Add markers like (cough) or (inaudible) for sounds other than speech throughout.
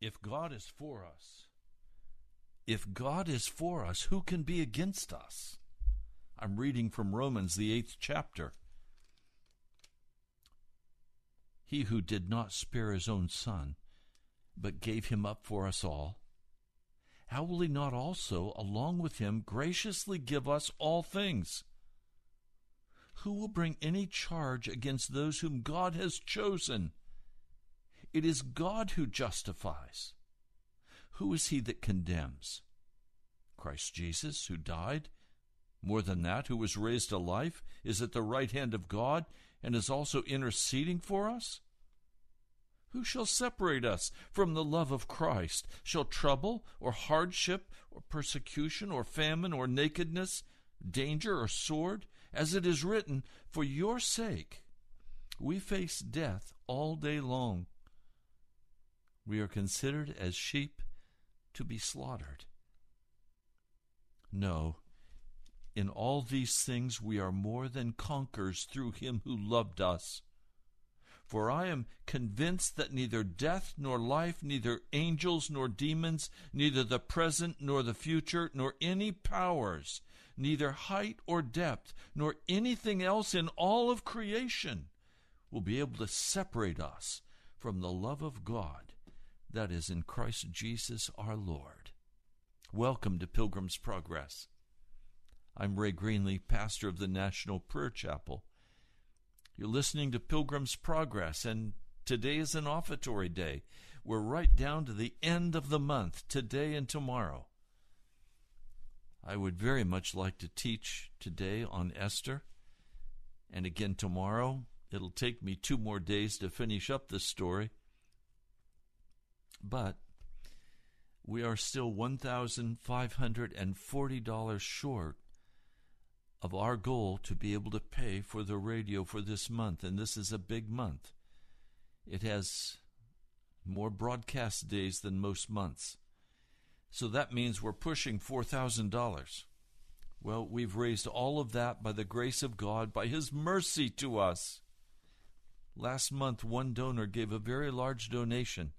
If God is for us, if God is for us, who can be against us? I'm reading from Romans, the eighth chapter. He who did not spare his own son, but gave him up for us all, how will he not also, along with him, graciously give us all things? Who will bring any charge against those whom God has chosen? It is God who justifies. Who is he that condemns? Christ Jesus, who died, more than that, who was raised to life, is at the right hand of God and is also interceding for us? Who shall separate us from the love of Christ? Shall trouble, or hardship, or persecution, or famine, or nakedness, danger, or sword? As it is written, For your sake we face death all day long. We are considered as sheep to be slaughtered. No, in all these things we are more than conquerors through him who loved us. For I am convinced that neither death nor life, neither angels nor demons, neither the present nor the future, nor any powers, neither height or depth, nor anything else in all of creation will be able to separate us from the love of God that is in Christ Jesus our Lord. Welcome to Pilgrim's Progress. I'm Ray Greenley, pastor of the National Prayer Chapel. You're listening to Pilgrim's Progress, and today is an offertory day. We're right down to the end of the month, today and tomorrow. I would very much like to teach today on Esther, and again tomorrow. It'll take me two more days to finish up this story. But we are still $1,540 short of our goal to be able to pay for the radio for this month, and this is a big month. It has more broadcast days than most months. So that means we're pushing $4,000. Well, we've raised all of that by the grace of God, by His mercy to us. Last month, one donor gave a very large donation.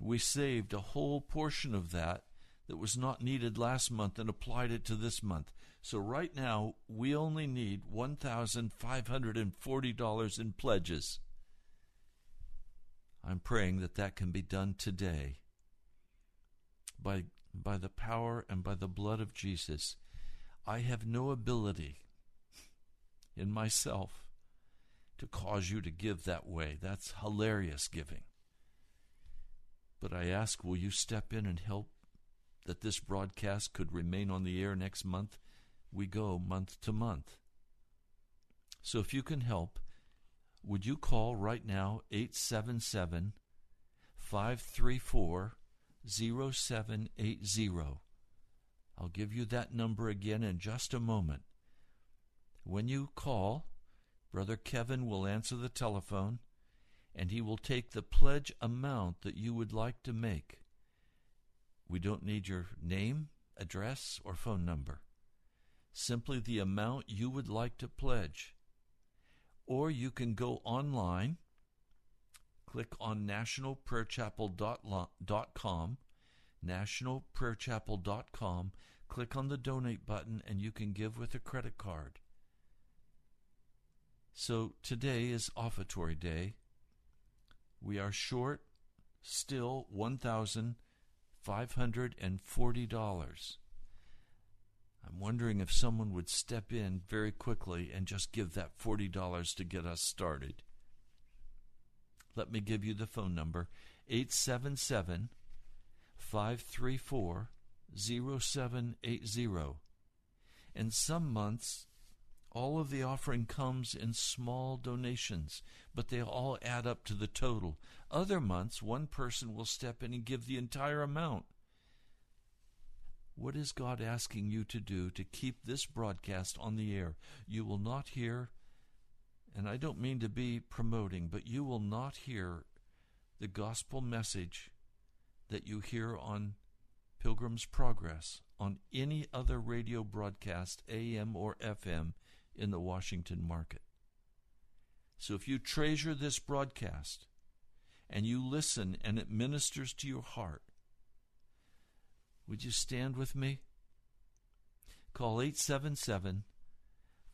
We saved a whole portion of that that was not needed last month and applied it to this month. So right now, we only need $1,540 in pledges. I'm praying that that can be done today. By, by the power and by the blood of Jesus, I have no ability in myself to cause you to give that way. That's hilarious giving. But I ask, will you step in and help that this broadcast could remain on the air next month? We go month to month. So if you can help, would you call right now 877 534 0780? I'll give you that number again in just a moment. When you call, Brother Kevin will answer the telephone and he will take the pledge amount that you would like to make. We don't need your name, address, or phone number. Simply the amount you would like to pledge. Or you can go online, click on nationalprayerchapel.com, nationalprayerchapel.com, click on the donate button, and you can give with a credit card. So today is offertory day. We are short still $1,540. I'm wondering if someone would step in very quickly and just give that $40 to get us started. Let me give you the phone number 877 534 0780. And some months, all of the offering comes in small donations, but they all add up to the total. Other months, one person will step in and give the entire amount. What is God asking you to do to keep this broadcast on the air? You will not hear, and I don't mean to be promoting, but you will not hear the gospel message that you hear on Pilgrim's Progress on any other radio broadcast, AM or FM, in the Washington market. So if you treasure this broadcast and you listen and it ministers to your heart, would you stand with me? Call 877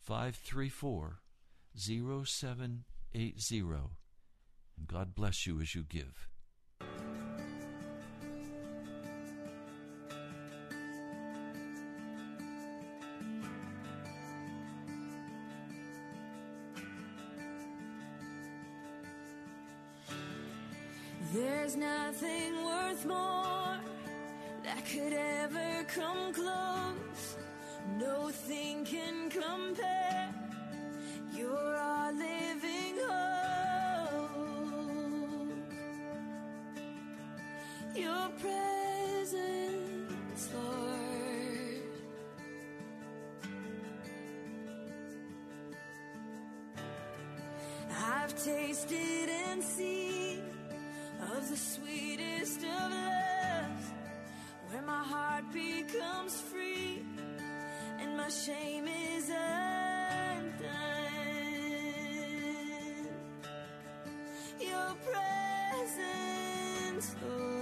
534 0780 and God bless you as you give. There's nothing worth more that could ever come close. Nothing can compare. You're our living hope. Your presence, Lord. I've tasted and seen of the sweetest of loves, where my heart becomes free and my shame is undone. Your presence, Lord.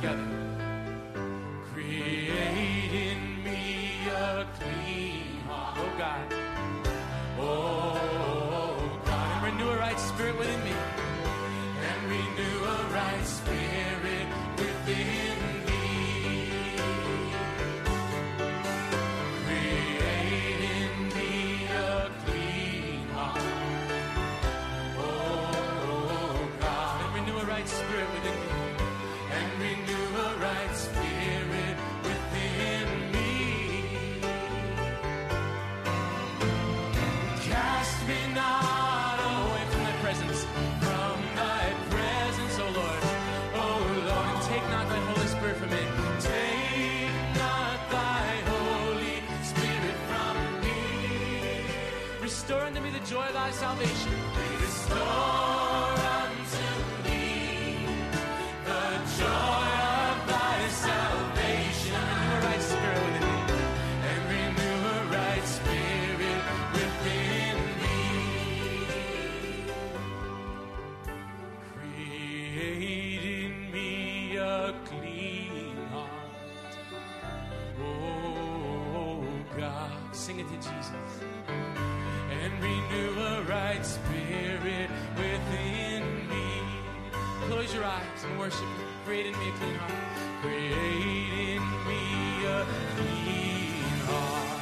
together. the joy of thy salvation. Close your eyes and worship Him. Create in me a clean heart. Create in me a clean heart.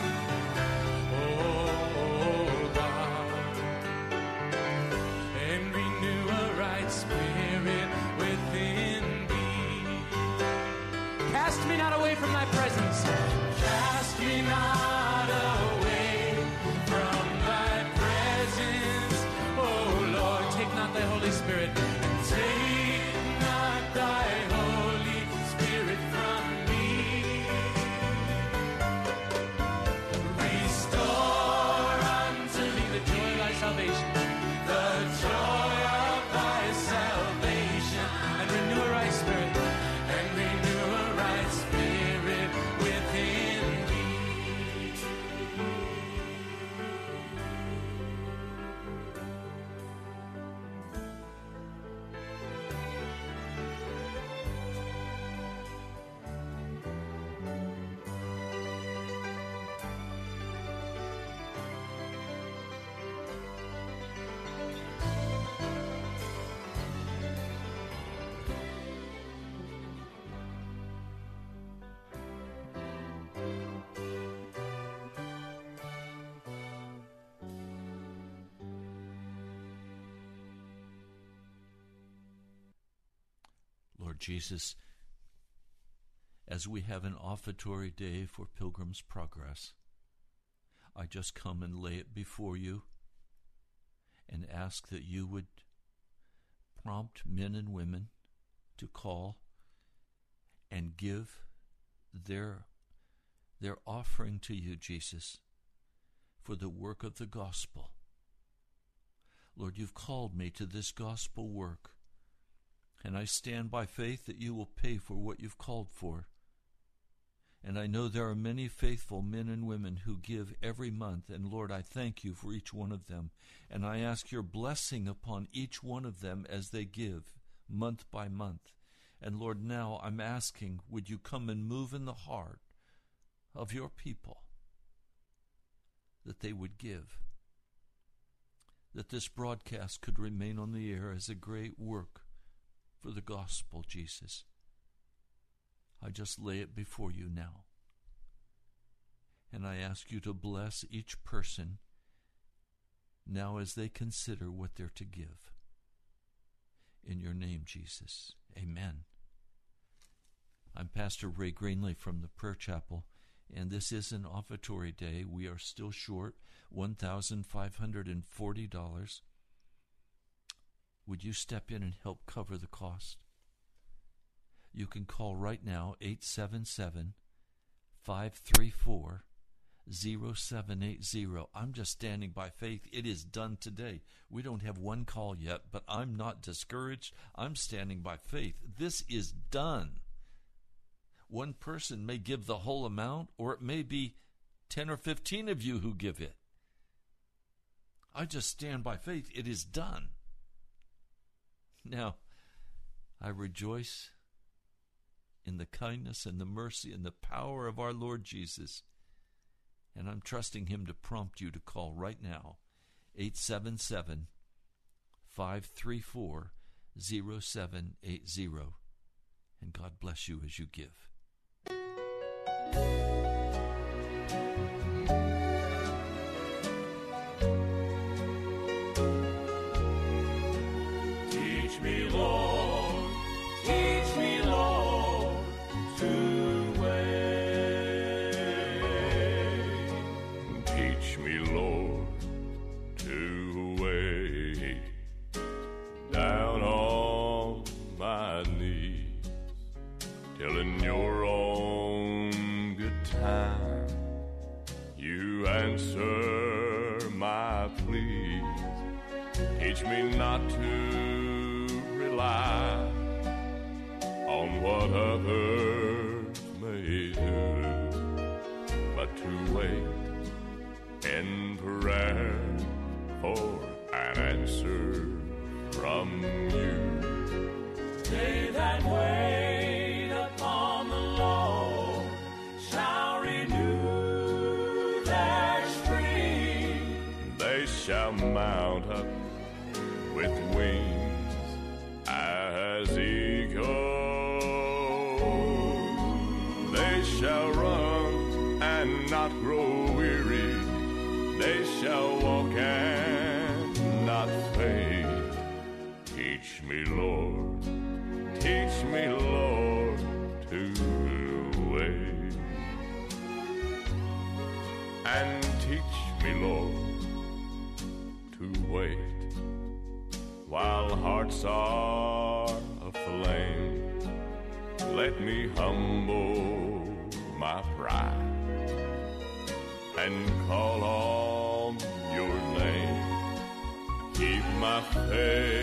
Oh, oh God. And renew a right spirit within me. Cast me not away from thy presence. Cast me not away from thy presence. Oh Lord, take not thy Holy Spirit take Jesus, as we have an offertory day for Pilgrim's Progress, I just come and lay it before you and ask that you would prompt men and women to call and give their their offering to you Jesus for the work of the gospel. Lord you've called me to this gospel work. And I stand by faith that you will pay for what you've called for. And I know there are many faithful men and women who give every month. And Lord, I thank you for each one of them. And I ask your blessing upon each one of them as they give month by month. And Lord, now I'm asking, would you come and move in the heart of your people that they would give? That this broadcast could remain on the air as a great work for the gospel, Jesus. I just lay it before you now. And I ask you to bless each person now as they consider what they're to give. In your name, Jesus. Amen. I'm Pastor Ray Greenley from the Prayer Chapel, and this is an offertory day. We are still short $1,540. Would you step in and help cover the cost? You can call right now 877 534 0780. I'm just standing by faith. It is done today. We don't have one call yet, but I'm not discouraged. I'm standing by faith. This is done. One person may give the whole amount, or it may be 10 or 15 of you who give it. I just stand by faith. It is done. (laughs) Now, I rejoice in the kindness and the mercy and the power of our Lord Jesus. And I'm trusting Him to prompt you to call right now 877 534 0780. And God bless you as you give. Teach me, Lord, to wait. And teach me, Lord, to wait while hearts are aflame. Let me humble my pride and call on your name. Keep my faith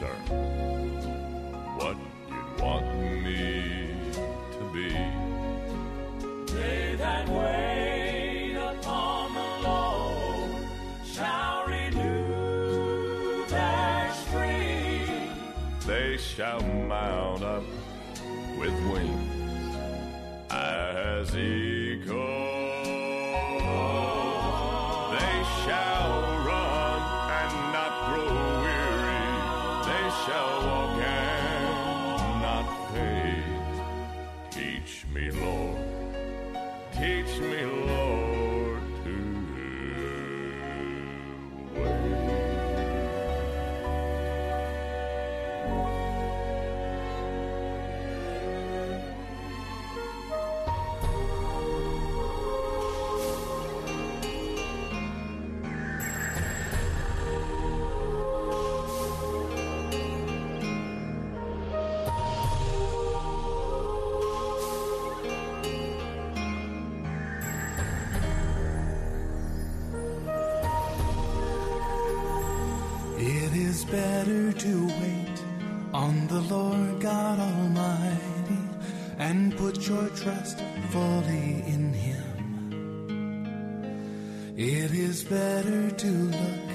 this trust fully in Him. It is better to look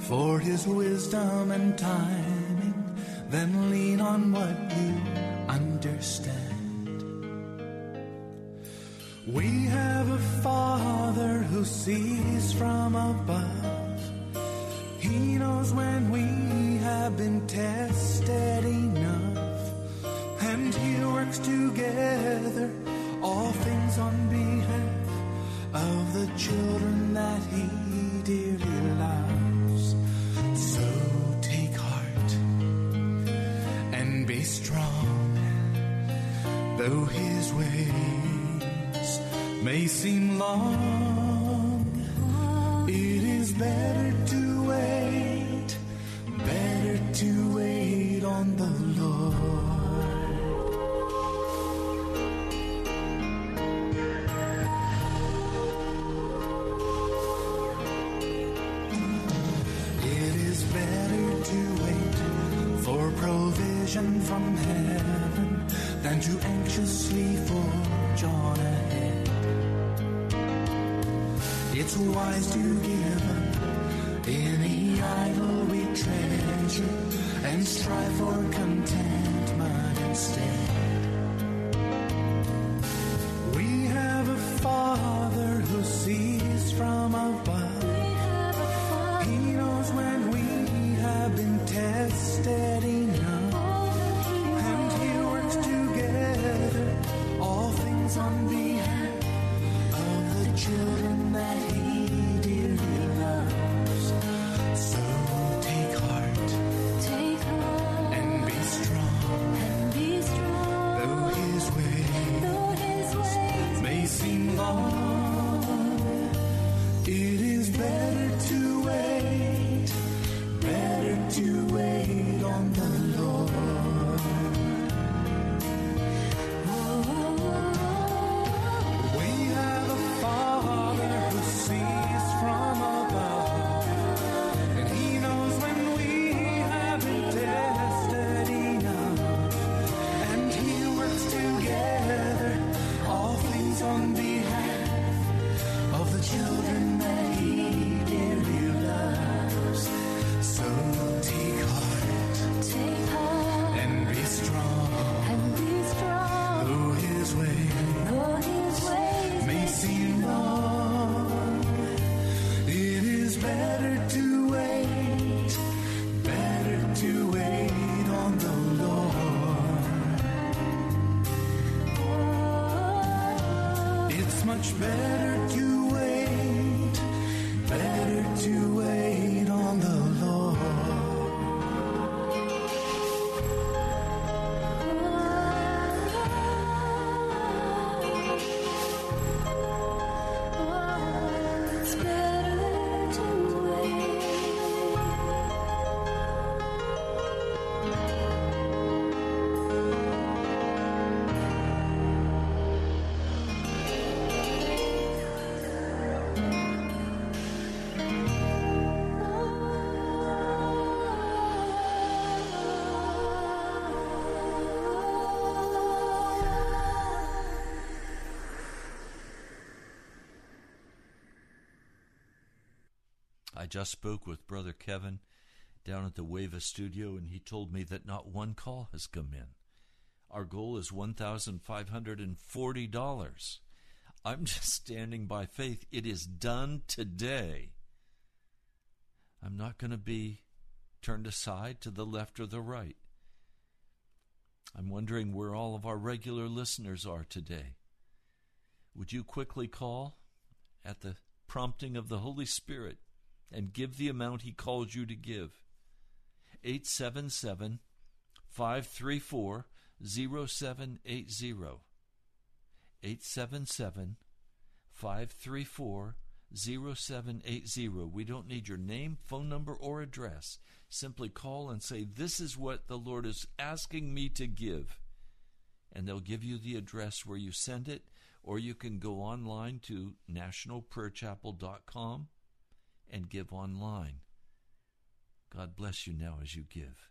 for His wisdom and timing than lean on what you understand. We have a Father who sees from above. He knows when we have been tested just spoke with Brother Kevin down at the Wava studio, and he told me that not one call has come in. Our goal is $1,540. I'm (laughs) just standing by faith. It is done today. I'm not going to be turned aside to the left or the right. I'm wondering where all of our regular listeners are today. Would you quickly call at the prompting of the Holy Spirit and give the amount He calls you to give? 877 534 0780. 877 534 0780. We don't need your name, phone number, or address. Simply call and say, This is what the Lord is asking me to give. And they'll give you the address where you send it, or you can go online to nationalprayerchapel.com and give online. God bless you now as you give.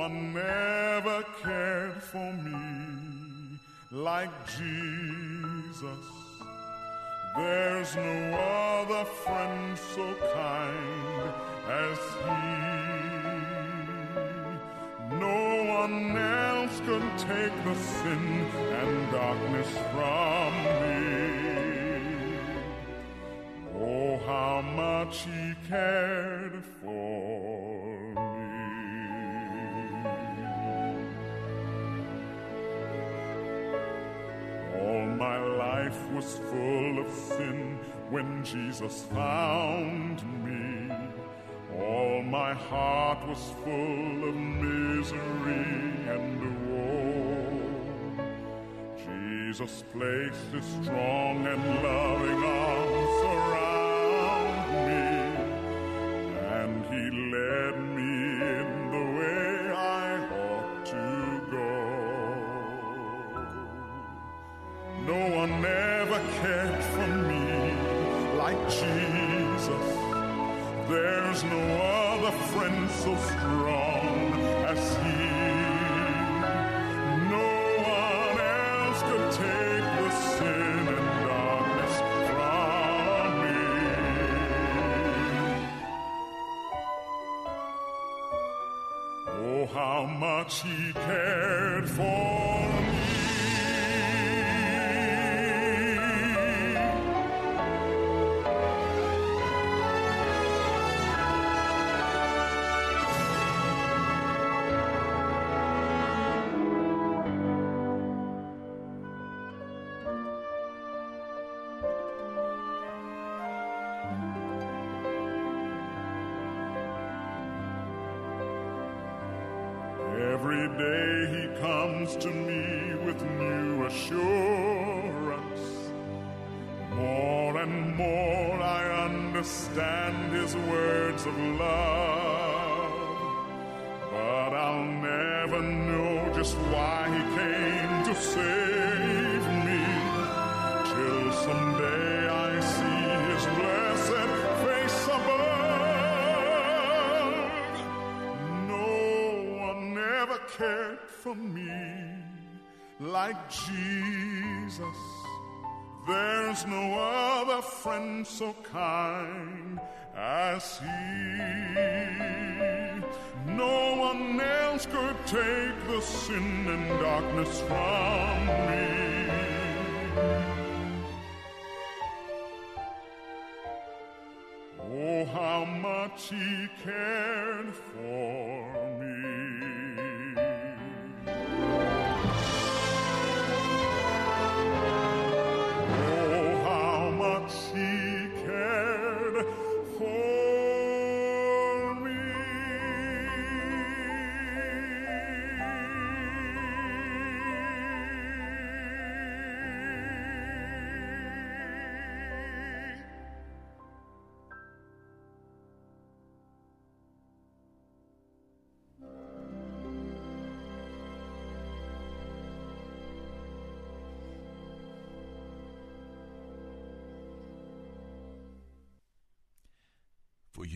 one ever cared for me like Jesus. There's no other friend so kind as he. No one else could take the sin and darkness from me. Oh, how much he cared for my life was full of sin when Jesus found me. All my heart was full of misery and woe. Jesus placed his strong and loving arms around me, and he led Jesus. There's no other friend so strong as he. No one else could take the sin and darkness from me. Oh, how much he cared for me. Day he comes to me with new assurance. More and more I understand his words of love. But I'll never know just why he came to save cared for me like Jesus. There's no other friend so kind as he. No one else could take the sin and darkness from me. Oh, how much he cared for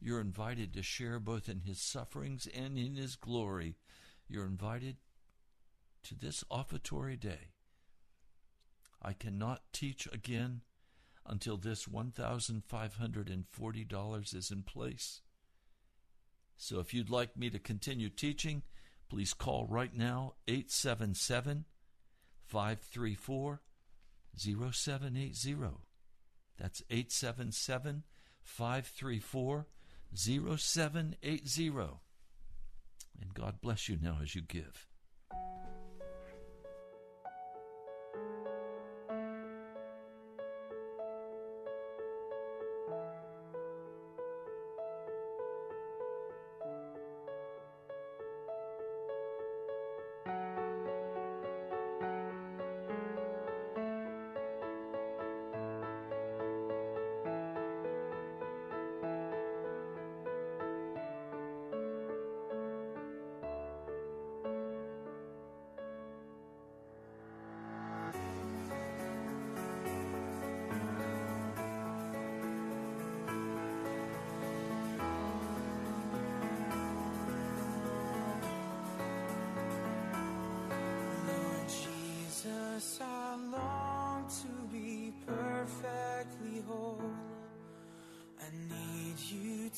You're invited to share both in his sufferings and in his glory. You're invited to this offertory day. I cannot teach again until this $1,540 is in place. So if you'd like me to continue teaching, please call right now 877 534 0780. That's 877 534 0780. And God bless you now as you give.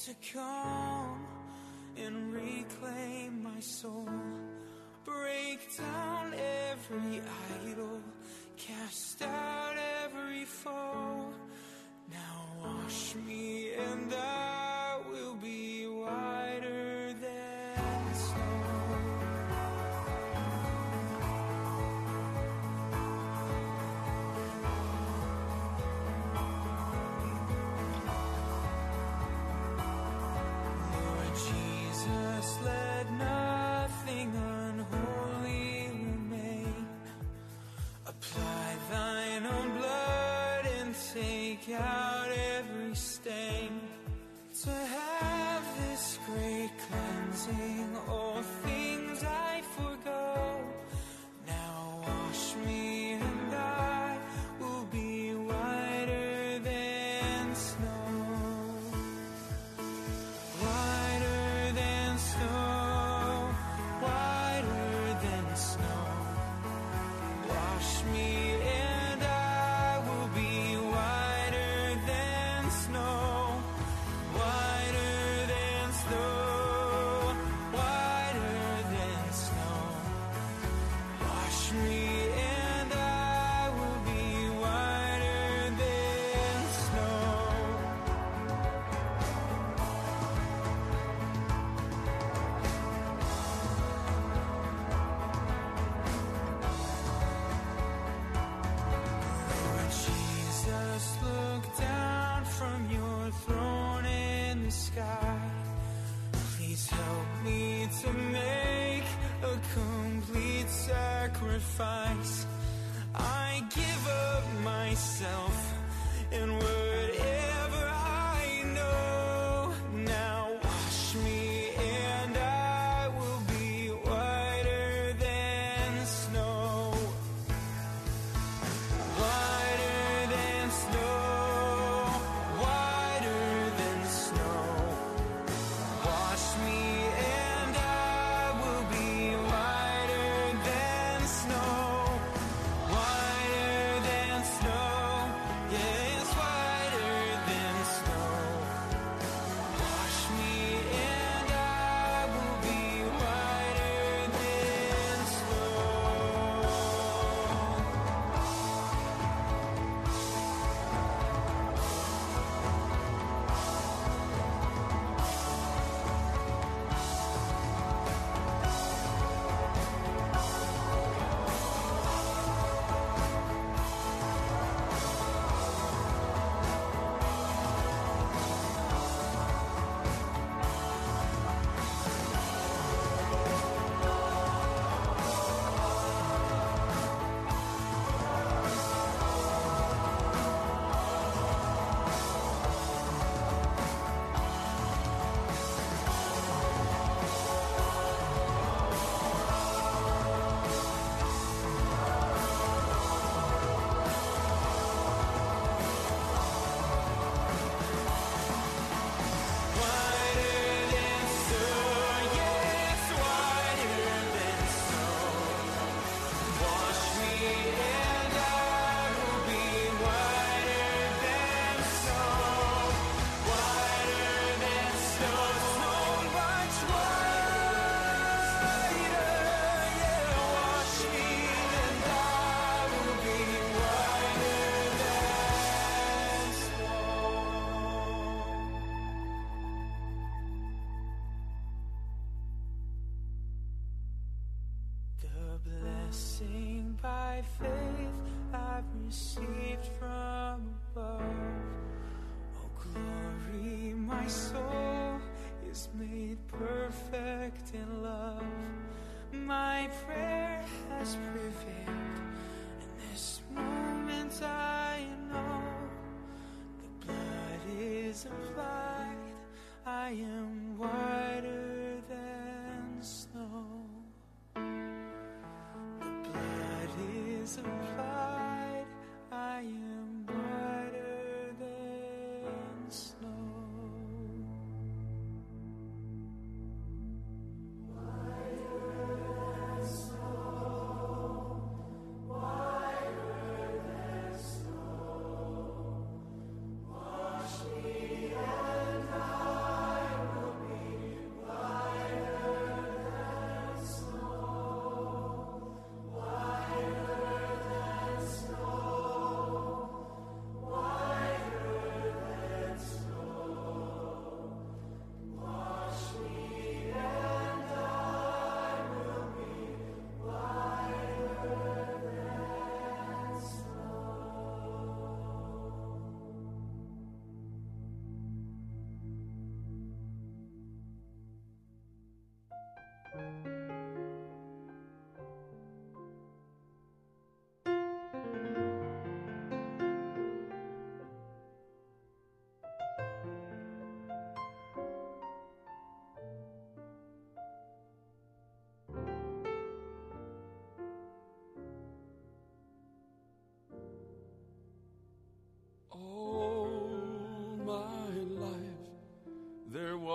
to come and reclaim my soul. Break down every idol, cast out. Yeah.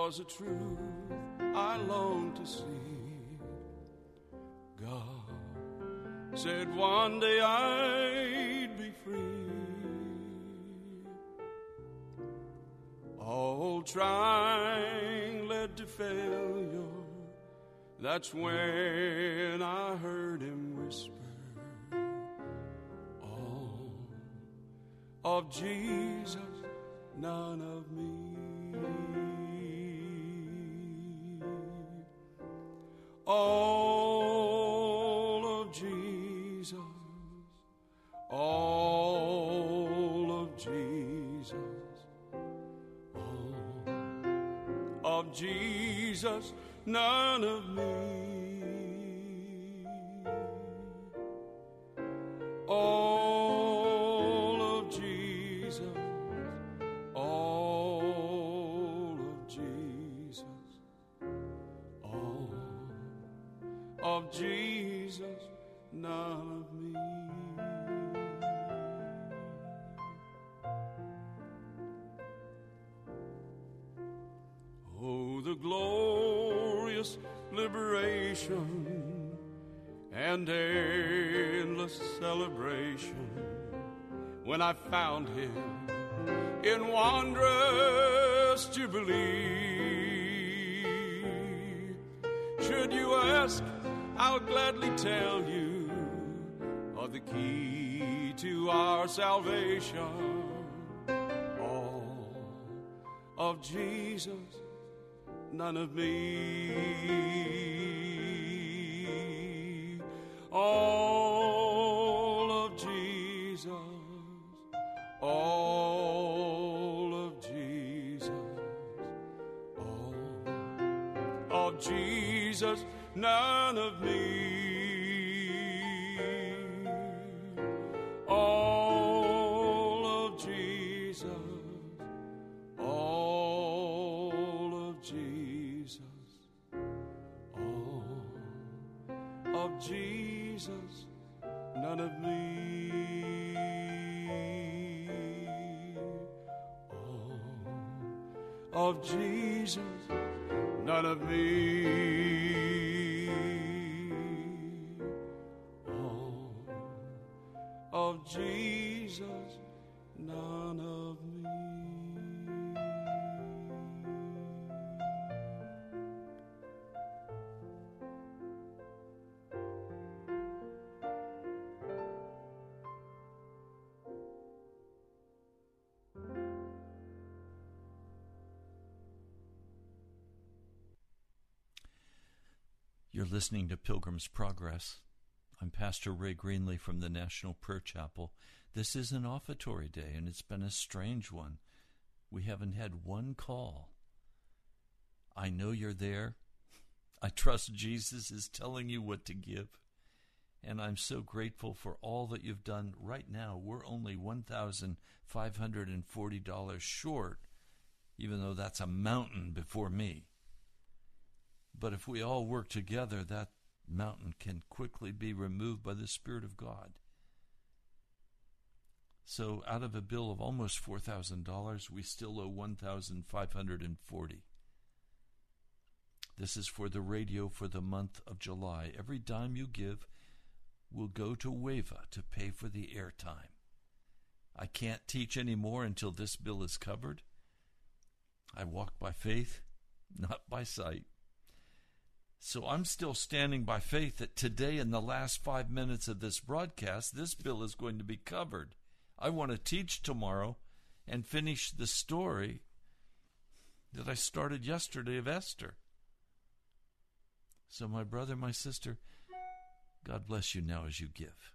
Was a truth I longed to see. God said one day I'd be free. All trying led to failure. That's when I heard him whisper. All of Jesus, of Jesus, none of me. Oh, the glorious liberation and endless celebration when I found him in wondrous jubilee. Should you ask, I'll gladly tell you of the key to our salvation. All of Jesus, none of me. All of Jesus, all of Jesus, all of Jesus, none of me. Jesus, none of me. All of Jesus, none of listening to Pilgrim's Progress. I'm Pastor Ray Greenley from the National Prayer Chapel. This is an offertory day, and it's been a strange one. We haven't had one call. I know you're there. I trust Jesus is telling you what to give. And I'm so grateful for all that you've done. Right now, we're only $1,540 short, even though that's a mountain before me. But if we all work together, that mountain can quickly be removed by the Spirit of God. So out of a bill of almost $4,000, we still owe 1,540. This is for the radio for the month of July. Every dime you give will go to WAVA to pay for the airtime. I can't teach any more until this bill is covered. I walk by faith, not by sight. So I'm still standing by faith that today, in the last five minutes of this broadcast, this bill is going to be covered. I want to teach tomorrow and finish the story that I started yesterday of Esther. So, my brother, my sister, God bless you now as you give.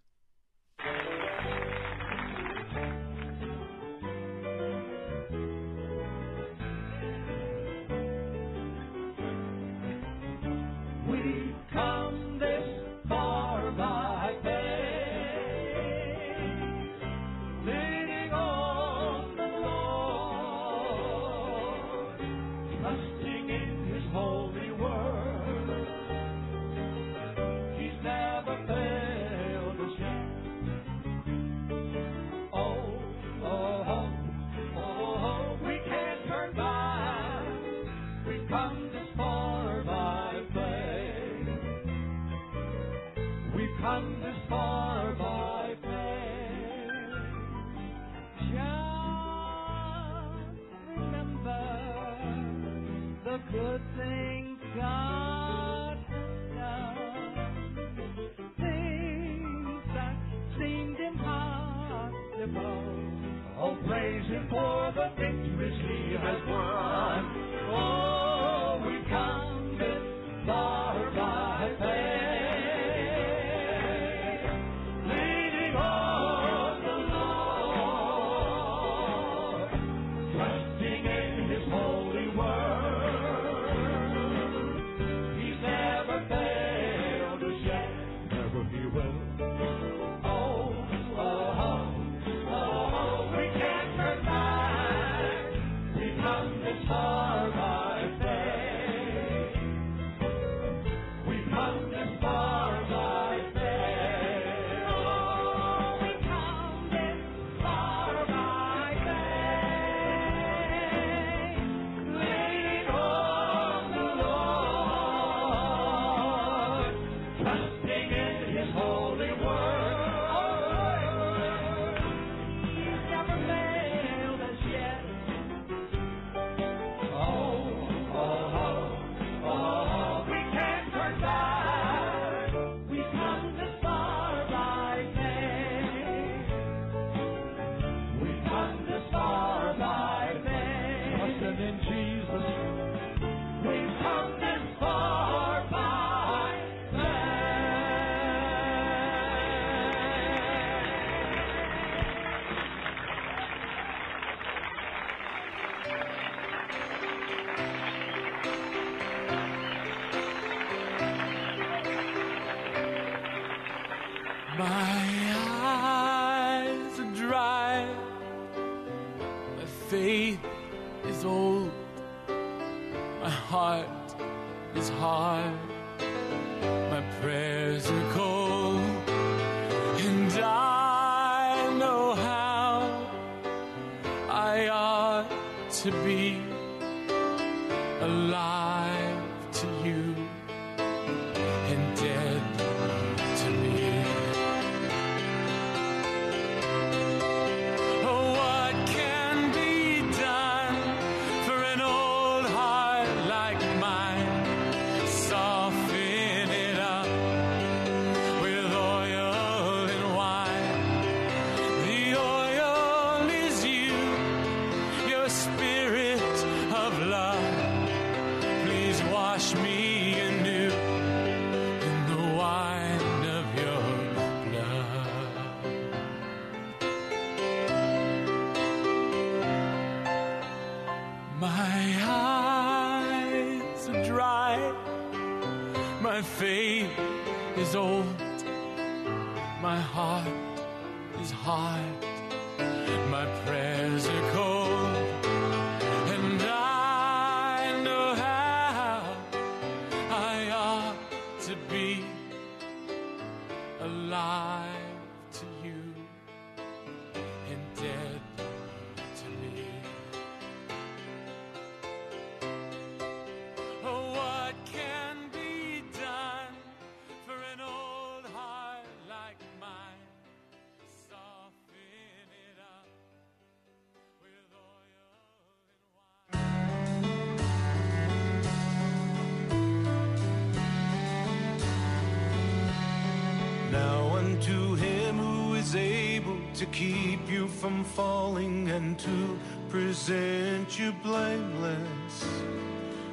You blameless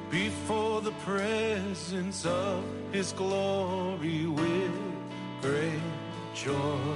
before the presence of his glory with great joy.